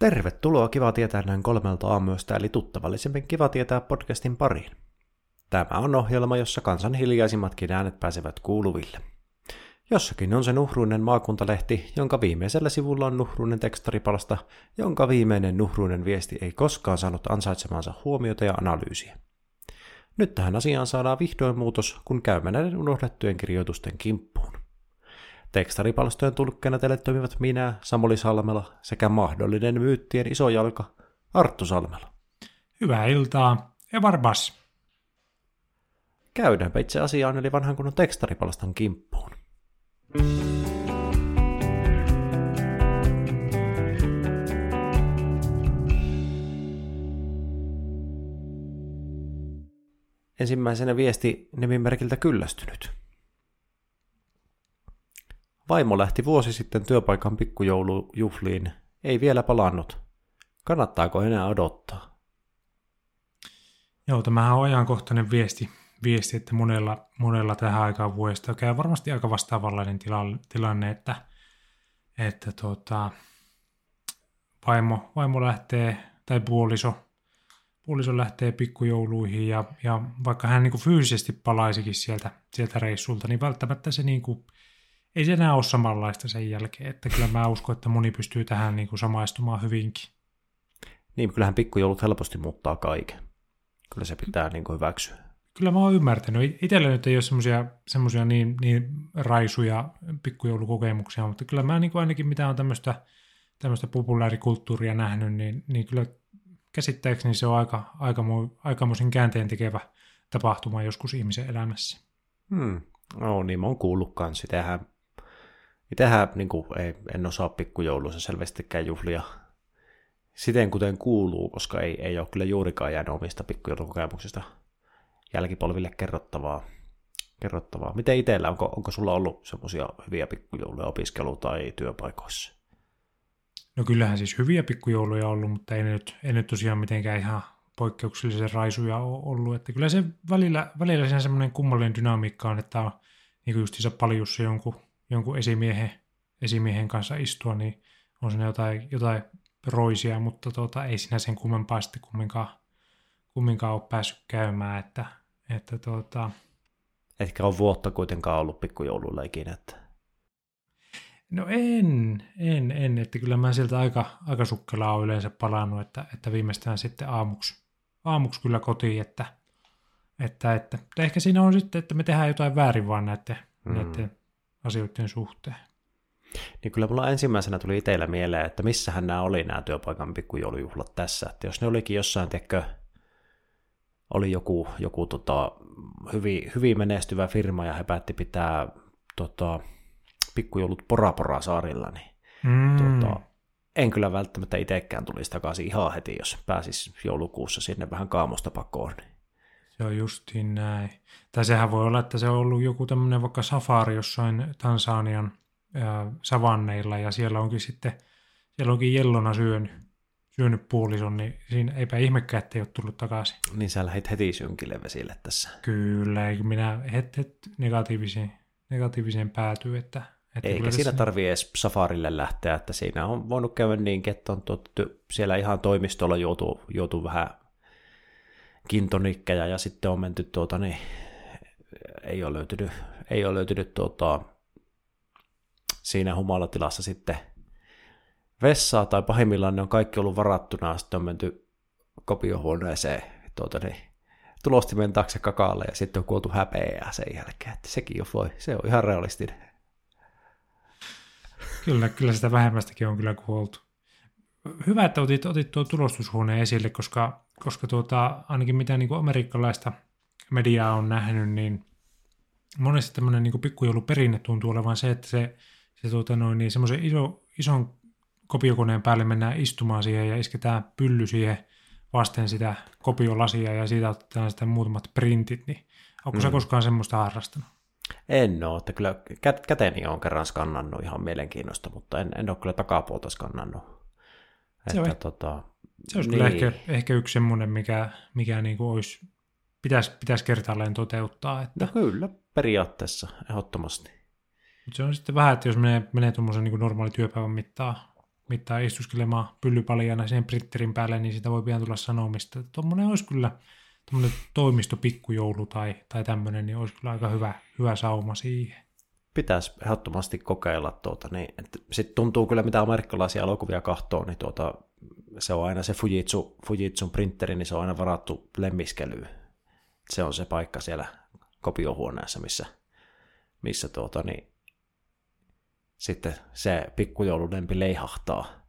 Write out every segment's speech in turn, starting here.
Tervetuloa Kiva tietää näin kolmelta aamuyöstä, eli tuttavallisemmin Kiva tietää podcastin pariin. Tämä on ohjelma, jossa kansan hiljaisimmatkin äänet pääsevät kuuluville. Jossakin on se nuhruinen maakuntalehti, jonka viimeisellä sivulla on nuhruinen tekstaripalsta, jonka viimeinen nuhruinen viesti ei koskaan saanut ansaitsemansa huomiota ja analyysiä. Nyt tähän asiaan saadaan vihdoin muutos, kun käymme näiden unohdettujen kirjoitusten kimppuun. Tekstaripalstojen tulkkeena teille toimivat minä, Samuli Salmela, sekä mahdollinen myyttien iso jalka, Arttu Salmela. Hyvää iltaa, Evarbas. Käydäänpä itse asiaan eli vanhan kunnon tekstaripalstan kimppuun. Ensimmäisenä viesti nimimerkiltä kyllästynyt. Vaimo lähti vuosi sitten työpaikan pikkujoulujuhliin. Ei vielä palannut. Kannattaako enää odottaa? Joo, tämähän on ajankohtainen viesti, viesti että monella, monella tähän aikaan vuodesta käy varmasti aika vastaavanlainen tilanne, että, että tuota, vaimo, vaimo lähtee, tai puoliso, puoliso lähtee pikkujouluihin ja, ja vaikka hän niin kuin fyysisesti palaisikin sieltä, sieltä reissulta, niin välttämättä se niin kuin, ei se enää ole samanlaista sen jälkeen. Että kyllä mä uskon, että moni pystyy tähän niin kuin samaistumaan hyvinkin. Niin, kyllähän pikkujoulut helposti muuttaa kaiken. Kyllä se pitää niin kuin hyväksyä. Kyllä mä oon ymmärtänyt. Itellä nyt ei ole semmoisia niin, niin raisuja pikkujoulukokemuksia, mutta kyllä mä niin kuin ainakin mitä on tämmöistä tämmöistä populaarikulttuuria nähnyt, niin, niin kyllä käsittääkseni se on aika, aika, aikamoisen käänteen tekevä tapahtuma joskus ihmisen elämässä. Hmm. No niin, mä oon kuullut kans. Itsehän, niin kuin, ei, en osaa pikkujouluissa selvästikään juhlia siten kuten kuuluu, koska ei, ei ole kyllä juurikaan jäänyt omista pikkujoulukokemuksista jälkipolville kerrottavaa. kerrottavaa. Miten itsellä, onko, onko sulla ollut semmoisia hyviä pikkujouluja opiskelu- tai työpaikoissa? No kyllähän siis hyviä pikkujouluja ollut, mutta ei nyt, ei nyt tosiaan mitenkään ihan poikkeuksellisen raisuja ole ollut. Että kyllä se välillä, välillä semmoinen kummallinen dynamiikka on, että on niin kuin justiinsa paljussa jonkun, jonkun esimiehen, esimiehen kanssa istua, niin on siinä jotain, jotain roisia, mutta tuota, ei siinä sen kummempaa sitten kumminkaan, kumminkaan ole päässyt käymään, että, että tuota... Etkä ole vuotta kuitenkaan ollut pikkujoululla ikinä, että... No en, en, en, että kyllä mä sieltä aika, aika sukkelaa on yleensä palannut, että, että viimeistään sitten aamuksi, aamuksi kyllä kotiin, että, että, että, että ehkä siinä on sitten, että me tehdään jotain väärin vaan näiden, mm. näiden asioiden suhteen. Niin kyllä mulla ensimmäisenä tuli itsellä mieleen, että missähän nämä oli nämä työpaikan pikkujoulujuhlat tässä. Että jos ne olikin jossain, tekö, oli joku, joku tota, hyvin, hyvin menestyvä firma ja he päätti pitää tota, pikkujoulut Porapora saarilla, niin mm. tota, en kyllä välttämättä itsekään tulisi takaisin ihan heti, jos pääsis joulukuussa sinne vähän kaamosta pakoon. Niin. Se on justiin näin. Tai sehän voi olla, että se on ollut joku tämmöinen vaikka safari jossain Tansanian ää, savanneilla ja siellä onkin sitten, siellä onkin jellona syönyt, syönyt puolison, niin siinä eipä ihmekään, että ei ole tullut takaisin. Niin sä lähdit heti synkille vesille tässä. Kyllä, eikö minä het, het negatiiviseen, negatiiviseen päätyy, että että Eikä siinä tarvii edes safarille lähteä, että siinä on voinut käydä niin, että on tuotettu, siellä ihan toimistolla joutuu, joutuu vähän kintonikkeja ja sitten on menty tuota, niin ei ole löytynyt, ei ole löytynyt tuota, siinä humalatilassa sitten vessaa tai pahimmillaan ne on kaikki ollut varattuna ja sitten on menty kopiohuoneeseen tuota, niin, tulostimen taakse kakaalle ja sitten on kuoltu häpeää sen jälkeen, että sekin voi, se on ihan realistinen. Kyllä, kyllä sitä vähemmästäkin on kyllä kuoltu. Hyvä, että otit, otit tuon tulostushuoneen esille, koska, koska tuota, ainakin mitä niin kuin amerikkalaista mediaa on nähnyt, niin monesti tämmöinen niin pikkujouluperinne tuntuu olevan se, että se, se tuota noin, niin semmoisen iso, ison kopiokoneen päälle mennään istumaan siihen ja isketään pylly siihen vasten sitä kopiolasia ja siitä otetaan sitten muutamat printit, niin onko mm. sä koskaan semmoista harrastanut? En ole, että kyllä käteni on kerran skannannut ihan mielenkiinnosta, mutta en, en ole kyllä takapuolta skannannut. Se, että, on, tota, se olisi niin. kyllä ehkä, ehkä yksi semmoinen, mikä, mikä niin kuin olisi, pitäisi, pitäisi kertaalleen toteuttaa. Että... No kyllä, periaatteessa, ehdottomasti. Mutta se on sitten vähän, että jos menee, menee tuommoisen niin normaali työpäivän mittaa, mittaa istuskelemaan pyllypaljana siihen printerin päälle, niin sitä voi pian tulla sanomista. Tuommoinen olisi kyllä tuommoinen toimistopikkujoulu tai, tai tämmöinen, niin olisi kyllä aika hyvä, hyvä sauma siihen. Pitäisi ehdottomasti kokeilla tuota, niin, sitten tuntuu kyllä mitä amerikkalaisia elokuvia kahtoo, niin tuota, se on aina se Fujitsu, Fujitsun printeri, niin se on aina varattu lemmiskelyyn. Se on se paikka siellä kopiohuoneessa, missä, missä tuota, niin, sitten se pikkujoululempi leihahtaa.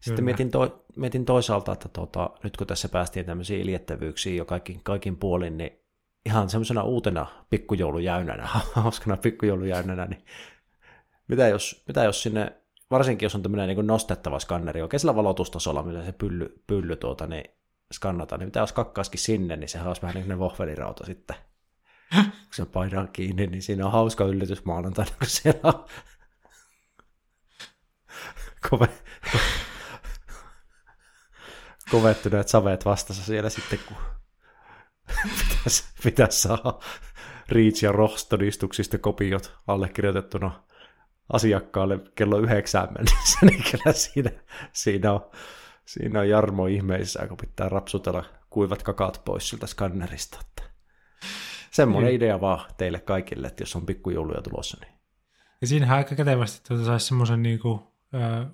Sitten Kyllä. mietin, to, mietin toisaalta, että tuota, nyt kun tässä päästiin tämmöisiin iljettävyyksiin jo kaikin, kaikin puolin, niin ihan semmoisena uutena pikkujoulujäynänä, hauskana pikkujoulujäynänä, niin mitä jos, mitä jos sinne, varsinkin jos on tämmöinen niin nostettava skanneri oikein valotustasolla, millä se pylly, pylly tuota, niin skannata, niin mitä jos kakkaaskin sinne, niin sehän olisi vähän niin kuin vohvelirauta sitten. kun se painaa kiinni, niin siinä on hauska yllätys maanantaina, kun siellä on kove, kovettuneet saveet vastassa siellä sitten, kun pitäisi, pitäisi saada Reach ja ROHS todistuksista kopiot allekirjoitettuna asiakkaalle kello yhdeksään mennessä, niin kyllä siinä, siinä, on, siinä on Jarmo ihmeissä, kun pitää rapsutella kuivat kakat pois siltä skannerista. Että semmoinen niin. idea vaan teille kaikille, että jos on pikkujouluja tulossa. Niin. Ja siinähän aika kätevästi tuota saisi semmoisen niinku,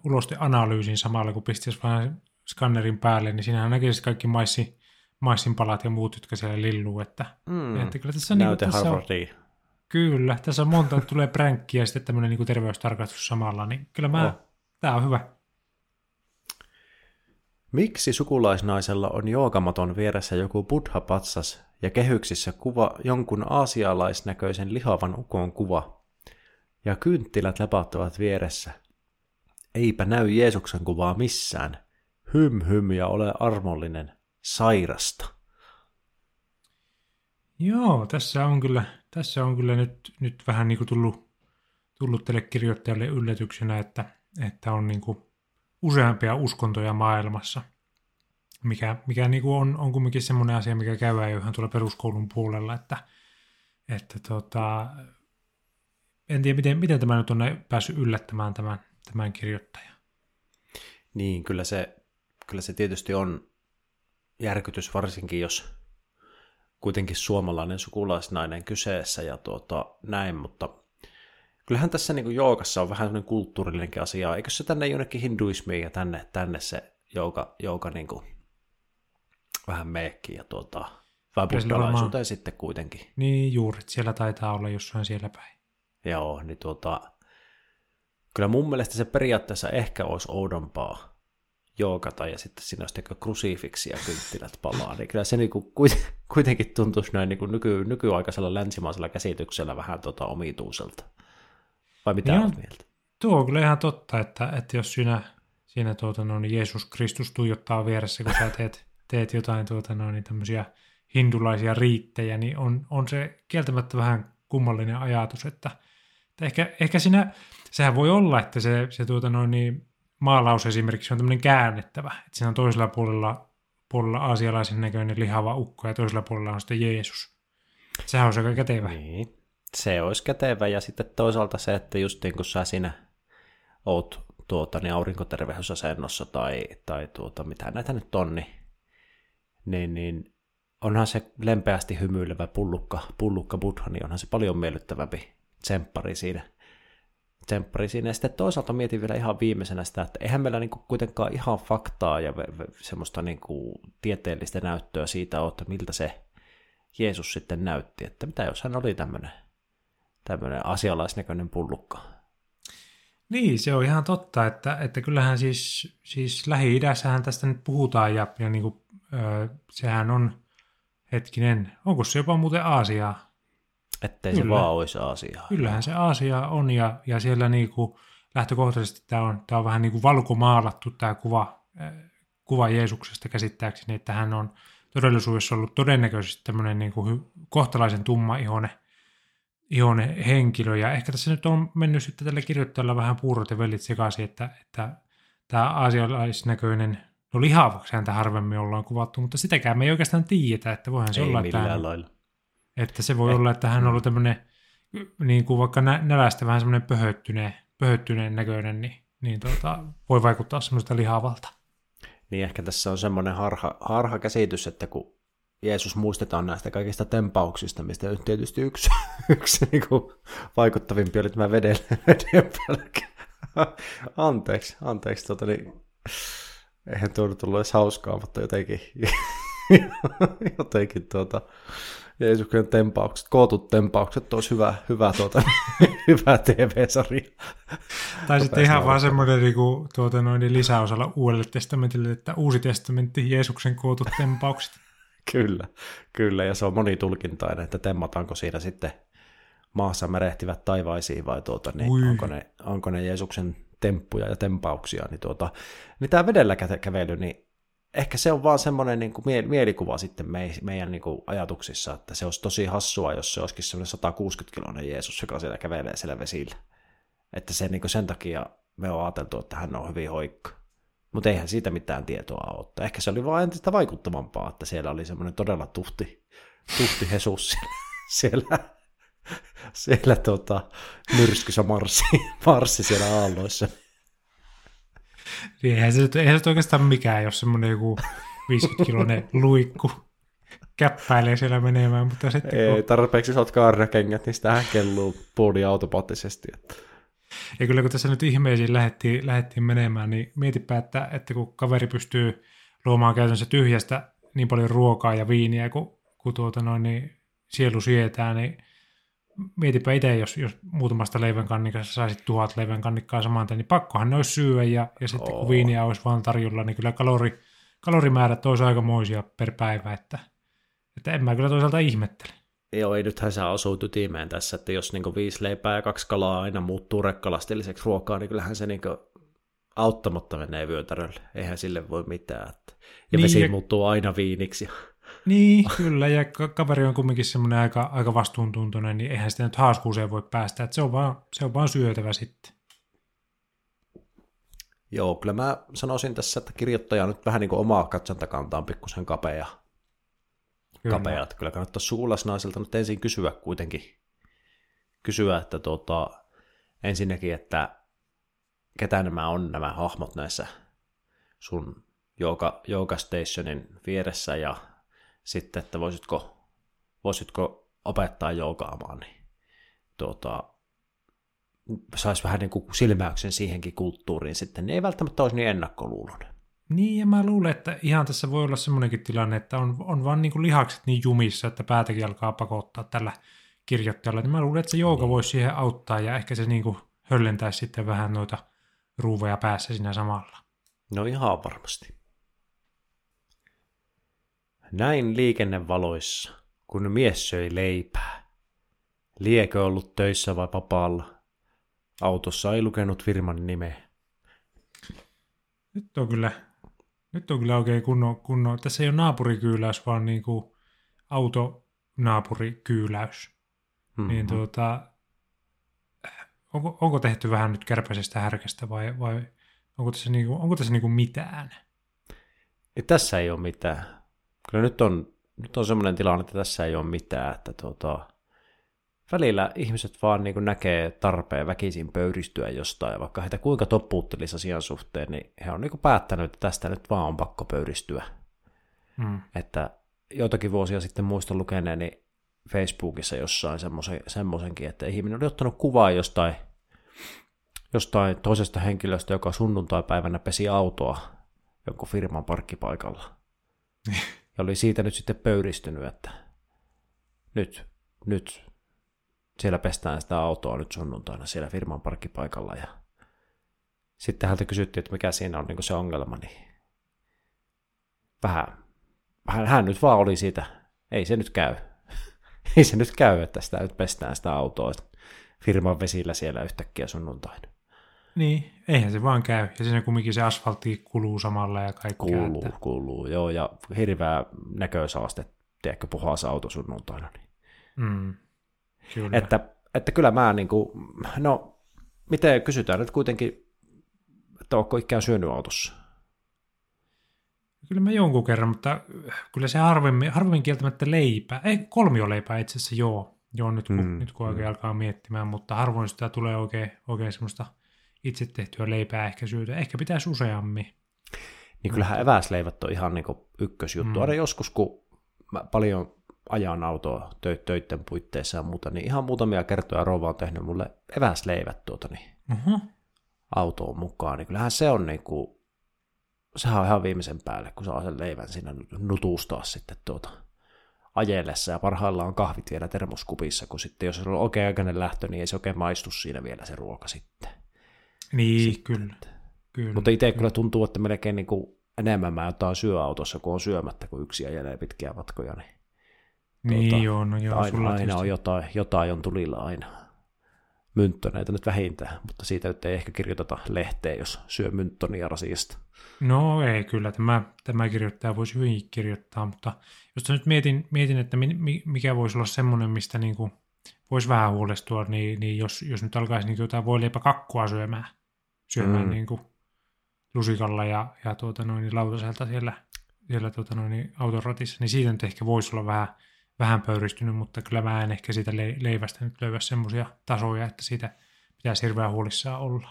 ulosteanalyysin samalla, kun pistäisi vähän skannerin päälle, niin siinähän näkisi kaikki maissi, maissinpalat ja muut, jotka siellä lilluu. Että, mm. että kyllä tässä, niin, tässä on, Kyllä, tässä on monta, tulee pränkkiä ja sitten tämmöinen niin terveystarkastus samalla, niin kyllä mä, oh. tämä on hyvä. Miksi sukulaisnaisella on joogamaton vieressä joku buddha-patsas ja kehyksissä kuva jonkun aasialaisnäköisen lihavan ukon kuva? Ja kynttilät lepattavat vieressä. Eipä näy Jeesuksen kuvaa missään. Hym hym ja ole armollinen. Sairasta. Joo, tässä on kyllä, tässä on kyllä nyt, nyt vähän niin kuin tullut, tullut tälle kirjoittajalle yllätyksenä, että, että on niin kuin useampia uskontoja maailmassa, mikä, mikä niin kuin on, on kumminkin semmoinen asia, mikä käydään jo ihan tuolla peruskoulun puolella, että, että tota, en tiedä, miten, miten tämä nyt on päässyt yllättämään tämän, tämän kirjoittajan. Niin, kyllä se, kyllä se tietysti on järkytys, varsinkin jos kuitenkin suomalainen sukulaisnainen kyseessä ja tuota, näin, mutta kyllähän tässä niin joukassa on vähän sellainen kulttuurillinenkin asia. Eikö se tänne jonnekin hinduismiin ja tänne, tänne se jouka, jouka niin kuin vähän meekki ja tuota, vai buddhalaisuuteen sitten kuitenkin. Niin juuri, siellä taitaa olla jossain siellä päin. Joo, niin tuota, kyllä mun mielestä se periaatteessa ehkä olisi oudompaa joogata ja sitten siinä olisi krusifiksi ja kynttilät palaa, niin kyllä se niinku kuitenkin tuntuisi näin niinku nyky, nykyaikaisella länsimaisella käsityksellä vähän tota omituiselta. Vai mitä niin olet mieltä? Tuo on kyllä ihan totta, että, että jos siinä, siinä tuota, no, niin Jeesus Kristus tuijottaa vieressä, kun sä teet, teet jotain tuota, no, niin tämmöisiä hindulaisia riittejä, niin on, on se kieltämättä vähän kummallinen ajatus, että, että ehkä, ehkä siinä, sehän voi olla, että se, se tuota, no, niin, maalaus esimerkiksi on tämmöinen käännettävä, että siinä on toisella puolella, puolella aasialaisen näköinen lihava ukko ja toisella puolella on sitten Jeesus. Sehän on aika kätevä. Niin, se olisi kätevä ja sitten toisaalta se, että just niin kuin sä siinä oot tuota, niin aurinkoterveysasennossa tai, tai tuota, mitä näitä nyt on, niin, niin, niin onhan se lempeästi hymyilevä pullukka, pullukka buddha, niin onhan se paljon miellyttävämpi tsemppari siinä tsemppari siinä. Ja sitten toisaalta mietin vielä ihan viimeisenä sitä, että eihän meillä niinku kuitenkaan ihan faktaa ja semmoista niinku tieteellistä näyttöä siitä ole, että miltä se Jeesus sitten näytti. Että mitä jos hän oli tämmöinen tämmöinen asialaisnäköinen pullukka. Niin, se on ihan totta, että, että kyllähän siis, siis Lähi-idässähän tästä nyt puhutaan ja, ja niin kuin, ö, sehän on, hetkinen, onko se jopa muuten Aasiaa? Ettei Kyllä. se vaan olisi Aasiaa. Kyllähän se Aasia on ja, ja siellä niinku lähtökohtaisesti tämä on, tämä on vähän niin kuin valkomaalattu tämä kuva, äh, kuva Jeesuksesta käsittääkseni, että hän on todellisuudessa ollut todennäköisesti tämmöinen niin kuin kohtalaisen tumma ihone, ihone henkilö. Ja ehkä tässä nyt on mennyt sitten tällä kirjoittajalla vähän puurot ja vellit sekaisin, että, että tämä aasialaisnäköinen, no lihavaksi häntä harvemmin ollaan kuvattu, mutta sitäkään me ei oikeastaan tiedetä, että voihan se ei olla, että hän, lailla. Että se voi eh. olla, että hän on ollut tämmöinen niin kuin vaikka nä- nälästä vähän semmoinen pöhöttyneen, pöhöttyneen näköinen, niin, niin tuota, voi vaikuttaa semmoista lihavalta. Niin ehkä tässä on semmoinen harha, harha käsitys, että kun Jeesus muistetaan näistä kaikista tempauksista, mistä nyt tietysti yksi, yksi niin kuin vaikuttavimpi oli tämä veden, veden anteeksi, anteeksi, tuota, niin, eihän tuo tullut edes hauskaa, mutta jotenkin, jotenkin tuota, Jeesuksen tempaukset, kootut tempaukset olisi hyvä, hyvä, tuota, hyvä TV-sarja. Tai sitten ihan vaan semmoinen niin kuin, tuota, noin lisäosalla uudelle testamentille, että uusi testamentti, Jeesuksen kootut tempaukset. kyllä, kyllä, ja se on monitulkintainen, että temmataanko siinä sitten maassa merehtivät taivaisiin vai tuota, niin onko, ne, onko ne Jeesuksen temppuja ja tempauksia. Niin, tuota, niin tämä vedellä kävely, niin ehkä se on vaan semmoinen niin kuin mielikuva sitten me, meidän niin kuin ajatuksissa, että se olisi tosi hassua, jos se olisikin semmoinen 160-kiloinen Jeesus, joka siellä kävelee siellä vesillä. Että se, niin kuin sen takia me on ajateltu, että hän on hyvin hoikka. Mutta eihän siitä mitään tietoa ole. Ehkä se oli vaan entistä vaikuttavampaa, että siellä oli semmoinen todella tuhti, tuhti Jesus siellä, siellä, siellä tota, myrskyssä marssi, marssi siellä aalloissa. Niin eihän se, eihän se oikeastaan mikään, jos semmoinen joku 50-kiloinen luikku käppäilee siellä menemään, mutta sitten Ei, kun... tarpeeksi jos olet kaarrakengät, niin sitähän kelluu puoli automaattisesti. Että... Ja kyllä kun tässä nyt ihmeisiin lähdettiin, lähdettiin menemään, niin mietipä, että, että kun kaveri pystyy luomaan käytännössä tyhjästä niin paljon ruokaa ja viiniä, kun, kun tuota noin, niin sielu sietää, niin mietipä itse, jos, jos muutamasta leivänkannikasta saisit tuhat leivänkannikkaa saman niin pakkohan ne olisi syödä, ja, ja sitten oh. kun viiniä olisi vaan tarjolla, niin kyllä kalori, kalorimäärät olisi aikamoisia per päivä, että, että en mä kyllä toisaalta ihmettele. Joo, ei nythän sä osuu tytimeen tässä, että jos niinku viisi leipää ja kaksi kalaa aina muuttuu rekkalastilliseksi ruokaa, niin kyllähän se niinku auttamatta menee vyötärölle. Eihän sille voi mitään. Että... Ja niin, vesi ja... muuttuu aina viiniksi. Niin, kyllä, ja kaveri on kumminkin semmoinen aika, aika vastuuntuntoinen, niin eihän sitä nyt haaskuuseen voi päästä, että se on vaan, se on vaan syötävä sitten. Joo, kyllä mä sanoisin tässä, että kirjoittaja on nyt vähän niin kuin omaa katsantakantaan pikkusen kapea. Kyllä. kapea. Että kyllä kannattaa sukulaisnaiselta nyt ensin kysyä kuitenkin. Kysyä, että tuota, ensinnäkin, että ketä nämä on nämä hahmot näissä sun Yoga, Yoga Stationin vieressä ja sitten, että voisitko, voisitko opettaa joukaamaan, niin tuota, saisi vähän niin kuin silmäyksen siihenkin kulttuuriin sitten, niin ei välttämättä olisi niin ennakkoluulonen. Niin, ja mä luulen, että ihan tässä voi olla semmoinenkin tilanne, että on, on vaan niin kuin lihakset niin jumissa, että päätäkin alkaa pakottaa tällä kirjoittajalla. Niin mä luulen, että se jouka niin. voisi siihen auttaa, ja ehkä se niin kuin höllentäisi sitten vähän noita ruuveja päässä siinä samalla. No ihan varmasti. Näin liikennevaloissa, kun mies söi leipää. Liekö ollut töissä vai vapaalla? Autossa ei lukenut firman nimeä. Nyt on kyllä, nyt on kyllä oikein kunnon, kunnon. Tässä ei ole naapurikyyläys, vaan niin kuin autonaapurikyyläys. Mm-hmm. Niin tuota, onko, onko tehty vähän nyt kärpäisestä härkästä vai, vai onko tässä, niin kuin, onko tässä niin kuin mitään? Ja tässä ei ole mitään kyllä nyt on, nyt on semmoinen tilanne, että tässä ei ole mitään, että tuota, välillä ihmiset vaan niin näkee tarpeen väkisin pöyristyä jostain, vaikka heitä kuinka toppuuttelisi asian suhteen, niin he on niin päättänyt, että tästä nyt vaan on pakko pöyristyä. Mm. Että joitakin vuosia sitten muistan lukeneeni Facebookissa jossain semmoisen, semmoisenkin, että ihminen oli ottanut kuvaa jostain, jostain toisesta henkilöstä, joka sunnuntai-päivänä pesi autoa jonkun firman parkkipaikalla. Ja oli siitä nyt sitten pöyristynyt, että nyt, nyt siellä pestään sitä autoa nyt sunnuntaina siellä firman parkkipaikalla. Ja sitten häntä kysyttiin, että mikä siinä on niin se ongelma, niin vähän, vähän hän nyt vaan oli siitä, ei se nyt käy. ei se nyt käy, että sitä nyt pestään sitä autoa firman vesillä siellä yhtäkkiä sunnuntaina. Niin, eihän se vaan käy. Ja siinä kumminkin se asfaltti kuluu samalla ja kaikki. Kuluu, että... kuluu, joo. Ja hirveä näkösaaste, tiedätkö, puhas auto sunnuntaina. Niin. Mm, kyllä. Että, että kyllä mä niin kuin, no, miten kysytään nyt kuitenkin, että onko ikään syönyt autossa? Kyllä mä jonkun kerran, mutta kyllä se harvemmin, harvemmin kieltämättä leipää. Ei, kolmioleipää itse asiassa joo. Joo, nyt kun, Mm, mm, nyt kun oikein mm. alkaa miettimään, mutta harvoin sitä tulee oikein, oikein semmoista itse tehtyä leipää ehkä syytä. Ehkä pitäisi useammin. Niin kyllähän eväsleivät on ihan niinku ykkösjuttu. Mm. Aina joskus, kun mä paljon ajan autoa tö- töitten puitteissa ja muuta, niin ihan muutamia kertoja rouva on tehnyt mulle eväsleivät tuota niin Oho. autoon mukaan, niin kyllähän se on niinku, sehän on ihan viimeisen päälle, kun saa sen leivän siinä nutustaa sitten tuota ajellessa ja parhaillaan on kahvit vielä termoskupissa, kun sitten jos on oikein aikainen lähtö, niin ei se oikein maistu siinä vielä se ruoka sitten. Niin, Sitten. kyllä. kyllä. Mutta itse kyllä tuntuu, että melkein niin kuin enemmän mä jotain syö autossa, kun on syömättä, kun yksi ajelee pitkiä matkoja, niin niin tuota, joo, no joo, aina, sulla aina tietysti- on jotain, jotain on tulilla aina. Mynttöneitä nyt vähintään, mutta siitä nyt ei ehkä kirjoiteta lehteen, jos syö mynttonia rasiasta. No ei kyllä, tämä, tämä kirjoittaja voisi hyvinkin kirjoittaa, mutta jos nyt mietin, mietin että mi, mi- mikä voisi olla semmoinen, mistä niinku voisi vähän huolestua, niin, niin jos, jos nyt alkaisi niinku jotain voileipäkakkua syömään, syömään Mm. mm. niinku lusikalla ja, ja tuota noin, niin lautaselta siellä, siellä tuota noin, niin auton ratissa, niin siitä nyt ehkä voisi olla vähän, vähän pöyristynyt, mutta kyllä mä en ehkä siitä le- leivästä nyt löyä semmoisia tasoja, että siitä pitäisi hirveän huolissaan olla.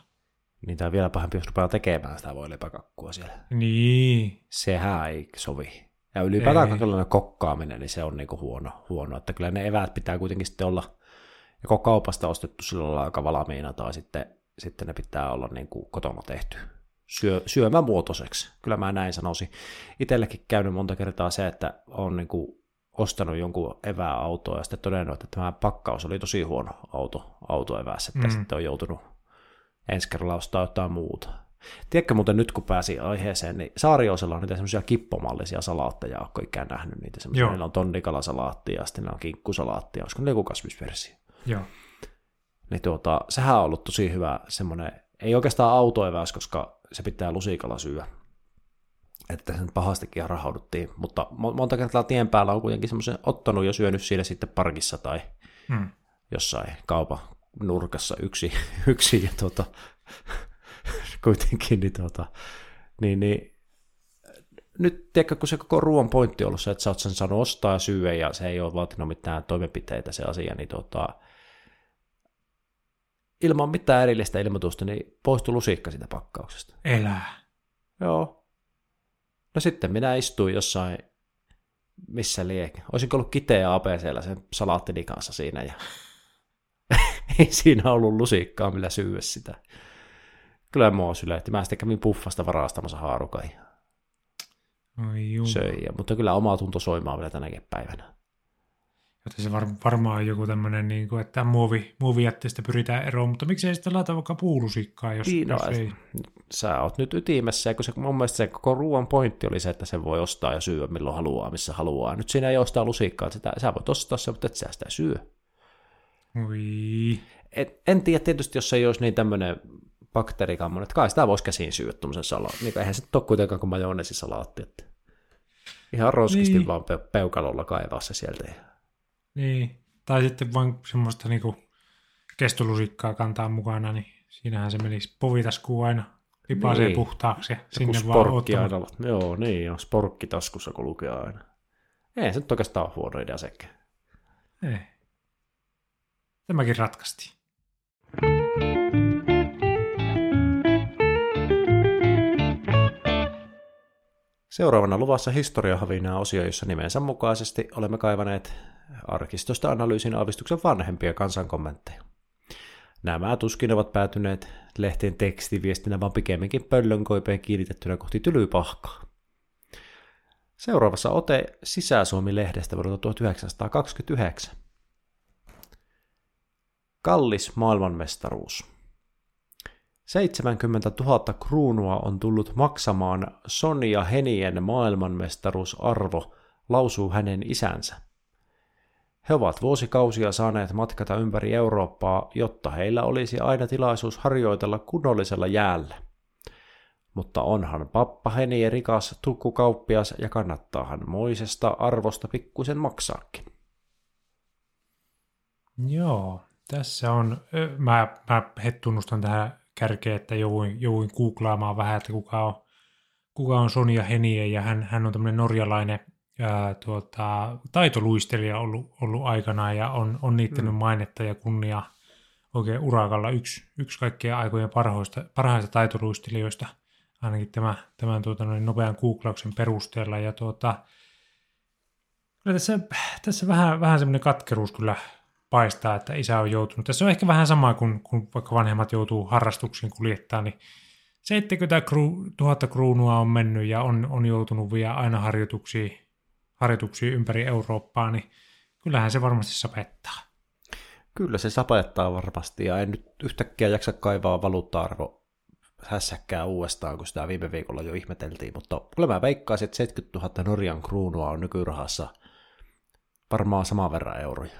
Niin tämä on vielä pahempi, jos rupeaa tekemään sitä voileipäkakkua siellä. Niin, Sehän ei sovi. Ja ylipäätään kaikenlainen kokkaaminen, niin se on niinku huono, huono. Että kyllä ne eväät pitää kuitenkin sitten olla joko kaupasta ostettu sillä lailla aika valmiina, tai sitten, sitten ne pitää olla niinku kotona tehty syö, syömämuotoiseksi. Kyllä mä näin sanoisin. Itsellekin käynyt monta kertaa se, että on niinku ostanut jonkun evääautoa ja sitten todennut, että tämä pakkaus oli tosi huono auto, autoevässä, että Mm. sitten on joutunut ensi kerralla ostaa jotain muuta. Tiedätkö muuten nyt, kun pääsi aiheeseen, niin Saariosella on niitä semmoisia kippomallisia salaatteja, oletko ikään nähnyt niitä semmoisia? Niillä on tonnikalasalaatti ja sitten on kinkkusalaatti, olisiko ne joku kasvisversio? joo. Niin tuota, sehän on ollut tosi hyvä semmoinen, ei oikeastaan autoeväys, koska se pitää lusikalla syödä. Että sen pahastikin rahauduttiin, mutta mo- monta kertaa tien päällä on kuitenkin semmoisen ottanut ja syönyt siinä sitten parkissa tai Mm. jossain kaupan nurkassa yksi, yksi ja tuota, kuitenkin, niin, tuota, niin, niin nyt tiedätkö, kun se koko ruoan pointti on ollut se, että sä oot sen saanut ostaa ja syödä ja se ei ole vaatinut mitään toimenpiteitä se asia, niin tuota, ilman mitään erillistä ilmoitusta, niin poistui lusikka siitä pakkauksesta. Elää. Joo. No sitten minä istuin jossain, missä liek. Olisinko ollut kiteä APCllä sen salaattini kanssa siinä ja ei siinä ollut lusikkaa, millä syödä sitä. Kyllä mua syletti. Mä sitten kävin puffasta varastamassa haarukan ja Oi juu. söin. Ja, mutta kyllä oma tunto soimaa vielä tänäkin päivänä. Joten se var, varmaan on joku tämmöinen, niin kuin, että muovi, muovijätteestä pyritään eroon, mutta miksei sitten laita vaikka puulusikkaa, jos, Niin, no, jos ei. Sä oot nyt ytimessä, ja kun se, mun mielestä se koko ruoan pointti oli se, että sen voi ostaa ja syödä milloin haluaa, missä haluaa. Nyt siinä ei ostaa lusikkaa, sitä, sä voit ostaa se, mutta et sä sitä syö. Oi. En, en tiedä tietysti, jos ei olisi niin tämmöinen bakteerikammonen, että kai sitä voisi käsiin syödä tuommoisen salaatin. Niin, eihän se ole kuitenkaan kuin majoneesisalaatti. Että ihan roskisti Niin. niin. vaan pe- peukalolla kaivaa se sieltä. Niin. Tai sitten vain semmoista niinku kestolusikkaa kantaa mukana, niin siinähän se menisi povitaskuun aina lipaaseen Niin. puhtaaksi ja Joku sinne vaan ottamaan. aina. Joo, niin on sporkki taskussa, kun lukee aina. Ei se nyt oikeastaan ole huono idea sekään. Ei. Tämäkin ratkaistiin. Seuraavana luvassa historiahavinaa osio, jossa nimensä mukaisesti olemme kaivaneet arkistosta analyysin aavistuksen vanhempia kansankommentteja. Nämä tuskin ovat päätyneet lehtien tekstiviestinä, vaan pikemminkin pöllönkoipeen kiinnitettynä kohti tylypahkaa. Seuraavassa ote Sisä-Suomi-lehdestä vuodelta 1929. Kallis maailmanmestaruus. 70 000 kruunua on tullut maksamaan Sonja Henien maailmanmestaruusarvo, lausuu hänen isänsä. He ovat vuosikausia saaneet matkata ympäri Eurooppaa, jotta heillä olisi aina tilaisuus harjoitella kunnollisella jäällä. Mutta onhan pappa Henie rikas tukkukauppias ja kannattaahan moisesta arvosta pikkuisen maksaakin. Joo, tässä on, mä, mä tunnustan tähän kärkeen, että jouduin, jouduin googlaamaan vähän, että kuka on, kuka on Sonja Henie, ja hän, hän on tämmöinen norjalainen ää, tuota, taitoluistelija ollut, ollut aikanaan ja on, on niittänyt mm. mainetta ja kunnia oikein urakalla yksi, yksi kaikkien aikojen parhoista, parhaista taitoluistelijoista, ainakin tämä, tämän tuota, noin nopean googlauksen perusteella. Ja tuota, kyllä tässä, tässä vähän, vähän semmoinen katkeruus kyllä paistaa, että isä on joutunut. Tässä on ehkä vähän sama kuin, kun vaikka vanhemmat joutuu harrastuksiin kuljettaa, niin 70 000 kruunua on mennyt ja on, on joutunut vielä aina harjoituksiin, harjoituksiin ympäri Eurooppaa, niin kyllähän se varmasti sapettaa. Kyllä se sapettaa varmasti, ja en nyt yhtäkkiä jaksa kaivaa valuutta-arvo hässäkkää uudestaan, kun sitä viime viikolla jo ihmeteltiin, mutta kyllä mä veikkaisin, että 70 000 Norjan kruunua on nykyrahassa varmaan saman verran euroja,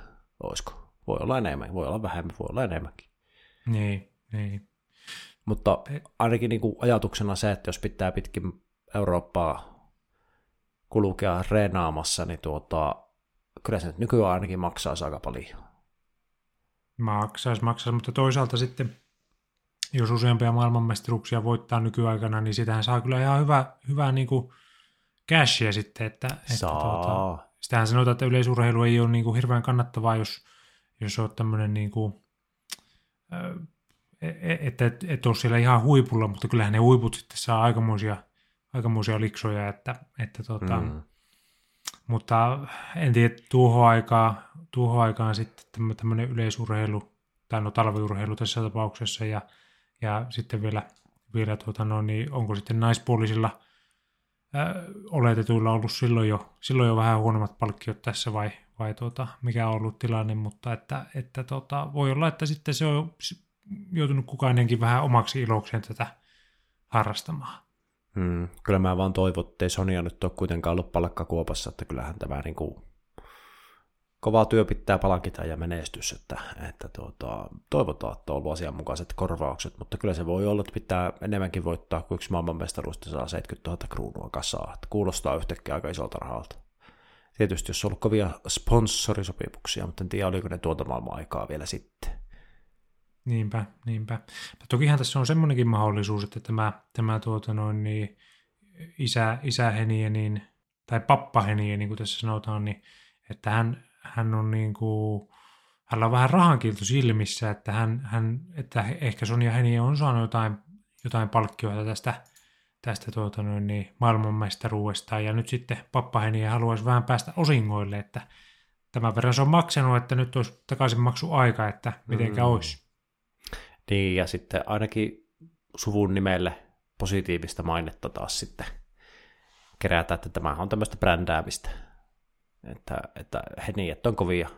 olisiko? Voi olla enemmän, voi olla vähemmän, voi olla enemmänkin. Niin, niin. Mutta ainakin niin kuin ajatuksena se, että jos pitää pitkin Eurooppaa kulkea reenaamassa, niin tuota, kyllä se nyt nykyään ainakin maksaa aika paljon. Maksaisi, maksaisi, mutta toisaalta sitten, jos useampia maailmanmestaruuksia voittaa nykyaikana, niin sitähän saa kyllä ihan hyvä, hyvää niin kuin cashia sitten. Että, saa. Että tuota, sitähän sanotaan, että yleisurheilu ei ole niin kuin hirveän kannattavaa, jos, jos olet tämmöinen niin kuin, e, e, että et, et ole siellä ihan huipulla, mutta kyllähän ne huiput sitten saa aikamoisia, aikamoisia liksoja, että, että tota, mm. mutta en tiedä, tuohon aikaan, tuohon aikaan sitten tämmöinen yleisurheilu, tai no talviurheilu tässä tapauksessa, ja, ja sitten vielä, vielä tuota, no, niin onko sitten naispuolisilla ää, oletetuilla ollut silloin jo, silloin jo vähän huonommat palkkiot tässä vai, vai tuota, mikä on ollut tilanne, mutta että, että tuota, voi olla, että sitten se on joutunut kukainenkin vähän omaksi ilokseen tätä harrastamaan. Hmm, kyllä mä vaan toivon, että Sonia nyt ole kuitenkaan ollut palkkakuopassa, että kyllähän tämä niin kuin, kova työ pitää palkita ja menestys, että, että tuota, toivotaan, että on ollut asianmukaiset korvaukset, mutta kyllä se voi olla, että pitää enemmänkin voittaa, kuin yksi maailmanmestaruudesta saa 70 000 kruunua kasaa, että kuulostaa yhtäkkiä aika isolta rahalta. Tietysti jos on ollut kovia sponsorisopimuksia, mutta en tiedä, oliko ne tuota maailman aikaa vielä sitten. Niinpä, niinpä. Tokihan tässä on semmoinenkin mahdollisuus, että tämä, tämä tuota noin, niin isä, isäheniä, niin, tai pappaheniä, niin kuin tässä sanotaan, niin, että hän, hän on niin kuin, hänellä on vähän rahankiilto silmissä, että, hän, hän, että ehkä Sonja Heniä on saanut jotain, jotain palkkioita tästä, tästä tuota noin, niin maailmanmestaruudesta, ja nyt sitten pappaheniä haluaisi vähän päästä osingoille, että tämän verran se on maksanut, että nyt olisi takaisin maksu aika, että mitenkä mm. olisi. Niin, ja sitten ainakin suvun nimelle positiivista mainetta taas sitten kerätä, että tämä on tämmöistä brändäämistä. Että, että heniet on kovia.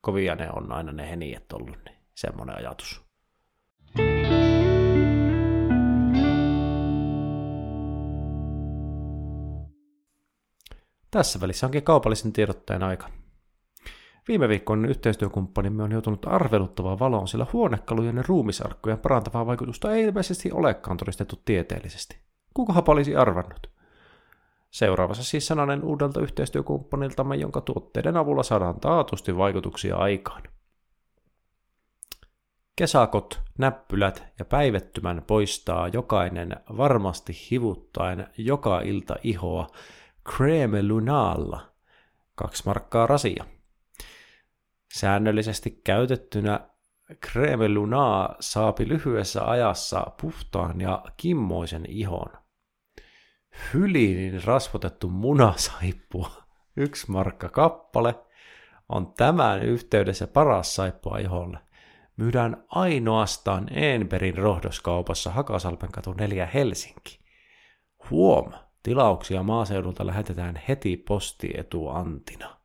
Kovia ne on aina ne heniet ollut, niin semmoinen ajatus. Tässä välissä onkin kaupallisen tiedotteen aika. Viime viikon yhteistyökumppanimme on joutunut arveluttavaan valoon, sillä huonekalujen ja parantavaa vaikutusta ei ilmeisesti olekaan todistettu tieteellisesti. Kukahan olisi arvannut? Seuraavassa siis sananen uudelta yhteistyökumppaniltamme, jonka tuotteiden avulla saadaan taatusti vaikutuksia aikaan. Kesakot, näppylät ja päivettymän poistaa jokainen varmasti hivuttaen joka ilta ihoa Creme Lunalla. Kaksi markkaa rasia. Säännöllisesti käytettynä Creme Lunaa saapi lyhyessä ajassa puhtaan ja kimmoisen ihon. Hyliinin rasvotettu munasaippua, yksi markka kappale, on tämän yhteydessä paras saippua iholle. Myydään ainoastaan Enberin rohdoskaupassa Hakasalpen katu 4 Helsinki. Huom, tilauksia maaseudulta lähetetään heti postietuantina.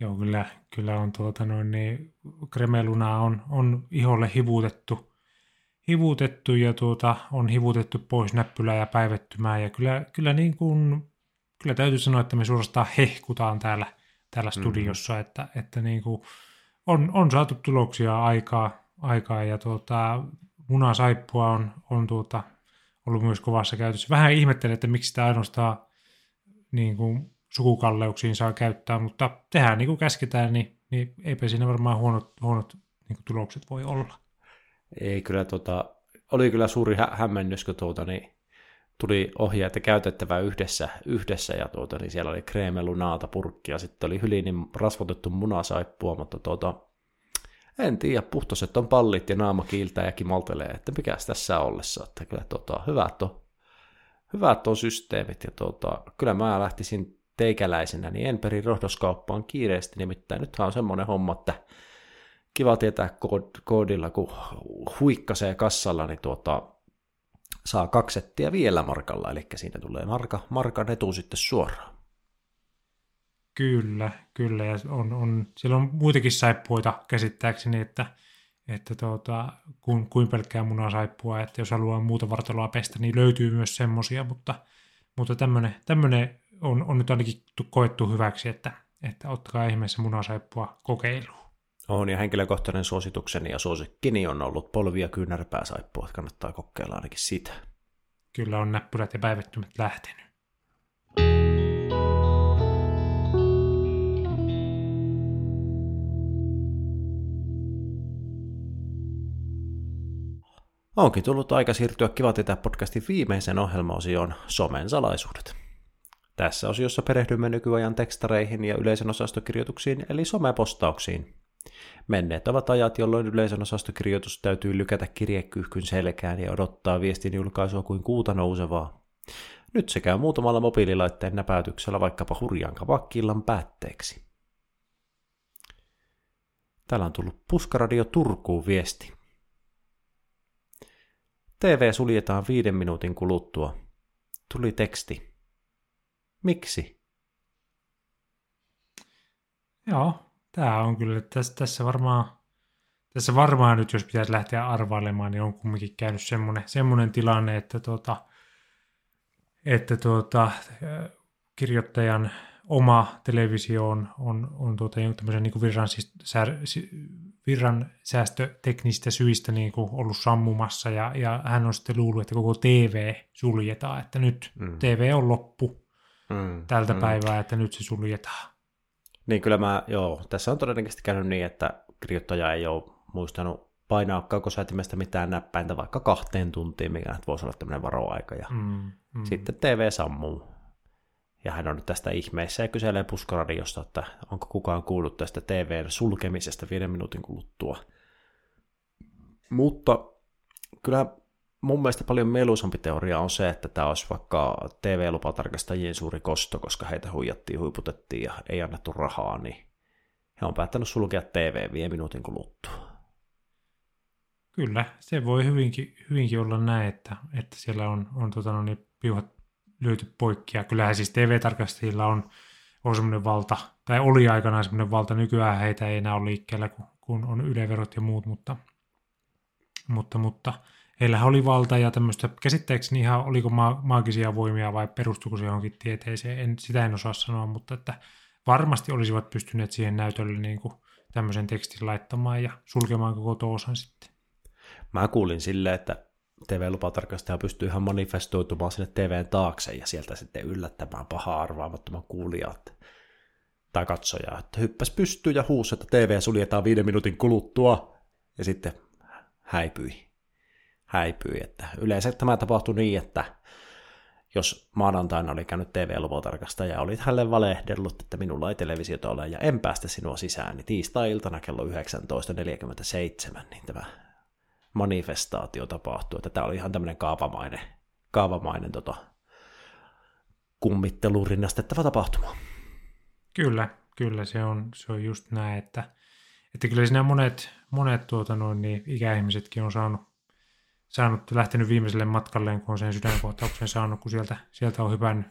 Joo, kyllä, kyllä on tuota noin, niin kremeluna on, on iholle hivutettu, hivutettu ja tuota, on hivutettu pois näppylää ja päivettymää ja kyllä, kyllä niin kuin, kyllä täytyy sanoa, että me suorastaan hehkutaan täällä, täällä mm-hmm. studiossa, mm. että, että niin kuin on, on saatu tuloksia aikaa, aikaa ja tuota, munasaippua on, on tuota, ollut myös kovassa käytössä. Vähän ihmettelen, että miksi sitä ainoastaan niin kuin sukukalleuksiin saa käyttää, mutta tehdään niin kuin käsketään, niin, niin eipä siinä varmaan huonot, huonot niin kuin tulokset voi olla. Ei kyllä, tota, oli kyllä suuri hä- hämmennys, kun tuota, niin tuli ohjeet ja käytettävä yhdessä, yhdessä ja tuota, niin siellä oli kreemelunaata purkkia, sitten oli hylinin rasvotettu munasaippua, mutta tuota, en tiedä, puhtoiset on pallit ja naama kiiltää ja kimaltelee, että mikäs tässä ollessa, että kyllä tuota, hyvät on, hyvät on systeemit ja tuota, kyllä mä lähtisin teikäläisenä, niin en peri rohdoskauppaan kiireesti, nimittäin nythän on semmoinen homma, että kiva tietää koodilla, kun huikkasee kassalla, niin tuota, saa kaksi settiä vielä markalla, eli siinä tulee marka, markan etu sitten suoraan. Kyllä, kyllä, ja on, on, siellä on muitakin saippuita käsittääkseni, että, että tuota, kuin, kuin pelkkää munasaippua, että jos haluaa muuta vartaloa pestä, niin löytyy myös semmosia, mutta, mutta tämmöinen on, on nyt ainakin koettu hyväksi, että, että ottakaa ihmeessä munasaippua kokeiluun. On, ja henkilökohtainen suositukseni ja suosikkini on ollut polvia kyynärpääsaippua, että kannattaa kokeilla ainakin sitä. Kyllä on näppylät ja päivättymät lähtenyt. Onkin tullut aika siirtyä Kiva tietää podcastin viimeisen ohjelmaosioon Somen salaisuudet. Tässä osiossa perehdymme nykyajan tekstareihin ja yleisön osastokirjoituksiin eli somepostauksiin, Menneet ovat ajat, jolloin yleisön osastokirjoitus täytyy lykätä kirjekyyhkyn selkään ja odottaa viestin julkaisua kuin kuuta nousevaa. Nyt se käy muutamalla mobiililaitteen näpäytyksellä vaikkapa hurjan kavakkiillan päätteeksi. Täällä on tullut Puskaradio Turkuun viesti. TV suljetaan viiden minuutin kuluttua. Tuli teksti. Miksi? Joo, Tämä on kyllä, tässä, tässä varmaan, tässä varmaan nyt, jos pitäisi lähteä arvailemaan, niin on kumminkin käynyt semmoinen, semmoinen tilanne, että, tuota, että tuota, kirjoittajan oma televisio on, on, on tuota, tämmöisen niin virran, siis, sär, virran säästöteknistä syistä niin kuin ollut sammumassa ja, ja hän on sitten luullut, että koko TV suljetaan, että nyt mm. TV on loppu mm. tältä mm. päivää, että nyt se suljetaan. Niin kyllä mä, joo, tässä on todennäköisesti käynyt niin, että kirjoittaja ei ole muistanut painaa kaukosäätimestä mitään näppäintä vaikka kahteen tuntiin, mikä voisi olla tämmöinen varoaika. Ja mm, mm. Sitten TV sammuu. Ja hän on nyt tästä ihmeessä ja kyselee puskaradiosta, että onko kukaan kuullut tästä TVn sulkemisesta viiden minuutin kuluttua. Mutta kyllä mun mielestä paljon mieluisampi teoria on se, että tämä olisi vaikka TV-lupatarkastajien suuri kosto, koska heitä huijattiin, huiputettiin ja ei annettu rahaa, niin he on päättänyt sulkea TV viiden minuutin kuluttua. Kyllä, se voi hyvinkin, hyvinkin olla näin, että, että siellä on, on tota, no niin, piuhat löyty poikki. Ja kyllähän siis TV-tarkastajilla on, on semmoinen valta, tai oli aikanaan semmoinen valta, nykyään heitä ei enää ole liikkeellä, kun, kun on yleverot ja muut, mutta, mutta, mutta heillä oli valta ja tämmöistä, käsittääkseni ihan oliko ma- maagisia voimia vai perustuko se johonkin tieteeseen, en, sitä en osaa sanoa, mutta että varmasti olisivat pystyneet siihen näytölle niin kuin tämmöisen tekstin laittamaan ja sulkemaan koko toosan sitten. Mä kuulin silleen, että TV-lupatarkastaja pystyy ihan manifestoitumaan sinne TVn taakse ja sieltä sitten yllättämään paha arvaamattoman kuulijat tai katsojaa, että hyppäs pystyy ja huusi, että TV suljetaan viiden minuutin kuluttua ja sitten häipyi häipyi. Että yleensä tämä tapahtui niin, että jos maanantaina oli käynyt TV-luvotarkastaja ja olit hänelle valehdellut, että minulla ei televisiota ole ja en päästä sinua sisään, niin tiistai-iltana kello 19.47, niin tämä manifestaatio tapahtui. Että tämä oli ihan tämmöinen kaavamainen, kaavamainen tota, kummitteluun rinnastettava tapahtuma. Kyllä, kyllä se on, se on just näin, että, että kyllä siinä monet, monet tuota noin, niin ikäihmisetkin on saanut saanut, lähtenyt viimeiselle matkalleen, kun on sen sydänkohtauksen saanut, kun sieltä, sieltä on hypännyt,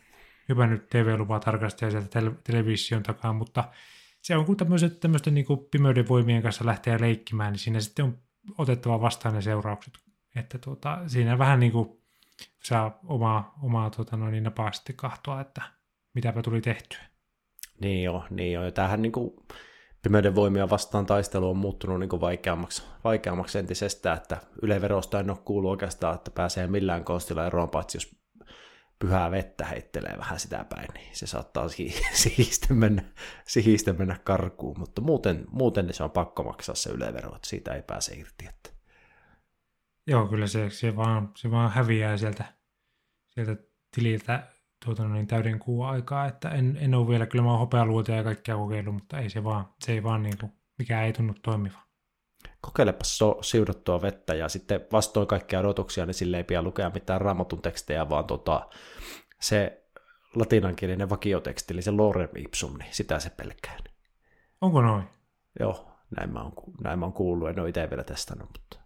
hypännyt TV-lupaa tarkastaja sieltä tele, television takaa, mutta se on kun tämmöiset, tämmöisten niin kuin pimeyden voimien kanssa lähtee leikkimään, niin siinä sitten on otettava vastaan ne seuraukset. Että tuota, siinä vähän niin kuin saa omaa, omaa tuota, noin, niin napaa sitten kahtoa, että mitäpä tuli tehtyä. Niin joo, niin joo. Ja tämähän niin kuin pimeyden voimia vastaan taistelu on muuttunut niin vaikeammaksi, vaikeammaksi entisestään, että yleverosta en ole kuullut oikeastaan, että pääsee millään konstilla eroon, paitsi jos pyhää vettä heittelee vähän sitä päin, niin se saattaa sihistä mennä, sihistä mennä karkuun, mutta muuten, muuten se on pakko maksaa se ylevero, että siitä ei pääse irti. Että. Joo, kyllä se, se, vaan, se vaan häviää sieltä, sieltä tililtä tuota, niin täyden kuun aikaa, että en, en ole vielä, kyllä mä oon hopealuotia ja kaikkea kokeillut, mutta ei se vaan, se ei vaan niin kuin, mikä ei tunnu toimiva. Kokeilepa so, siudottua vettä ja sitten vastoin kaikkia odotuksia, niin sille ei pidä lukea mitään raamatun tekstejä, vaan tota, se latinankielinen vakioteksti, eli se lorem ipsum, niin sitä se pelkää. Onko noin? Joo, näin mä oon, näin mä oon kuullut, en ole itse vielä testannut, mutta...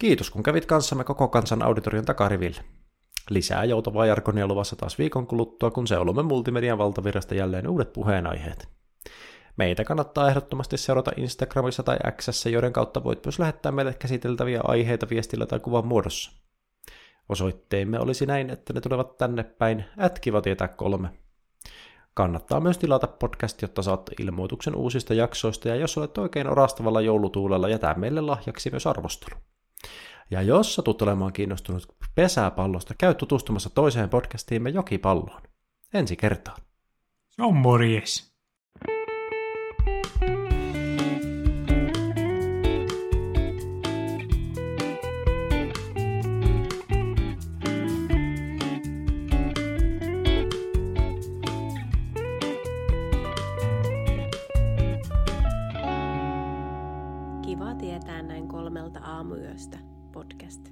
Kiitos, kun kävit kanssamme koko kansan auditorion takariville. Lisää joutavaa jarkonia luvassa taas viikon kuluttua, kun seulumme multimedian valtavirrasta jälleen uudet puheenaiheet. Meitä kannattaa ehdottomasti seurata Instagramissa tai Xssä, joiden kautta voit myös lähettää meille käsiteltäviä aiheita viestillä tai kuvan muodossa. Osoitteemme olisi näin, että ne tulevat tänne päin, ätkiva tietää kolme. Kannattaa myös tilata podcast, jotta saat ilmoituksen uusista jaksoista, ja jos olet oikein orastavalla joulutuulella, jätä meille lahjaksi myös arvostelu. Ja jos satut olemaan kiinnostunut pesäpallosta, käy tutustumassa toiseen podcastiimme Jokipalloon. Ensi kertaan. Se on morjes. Podcast.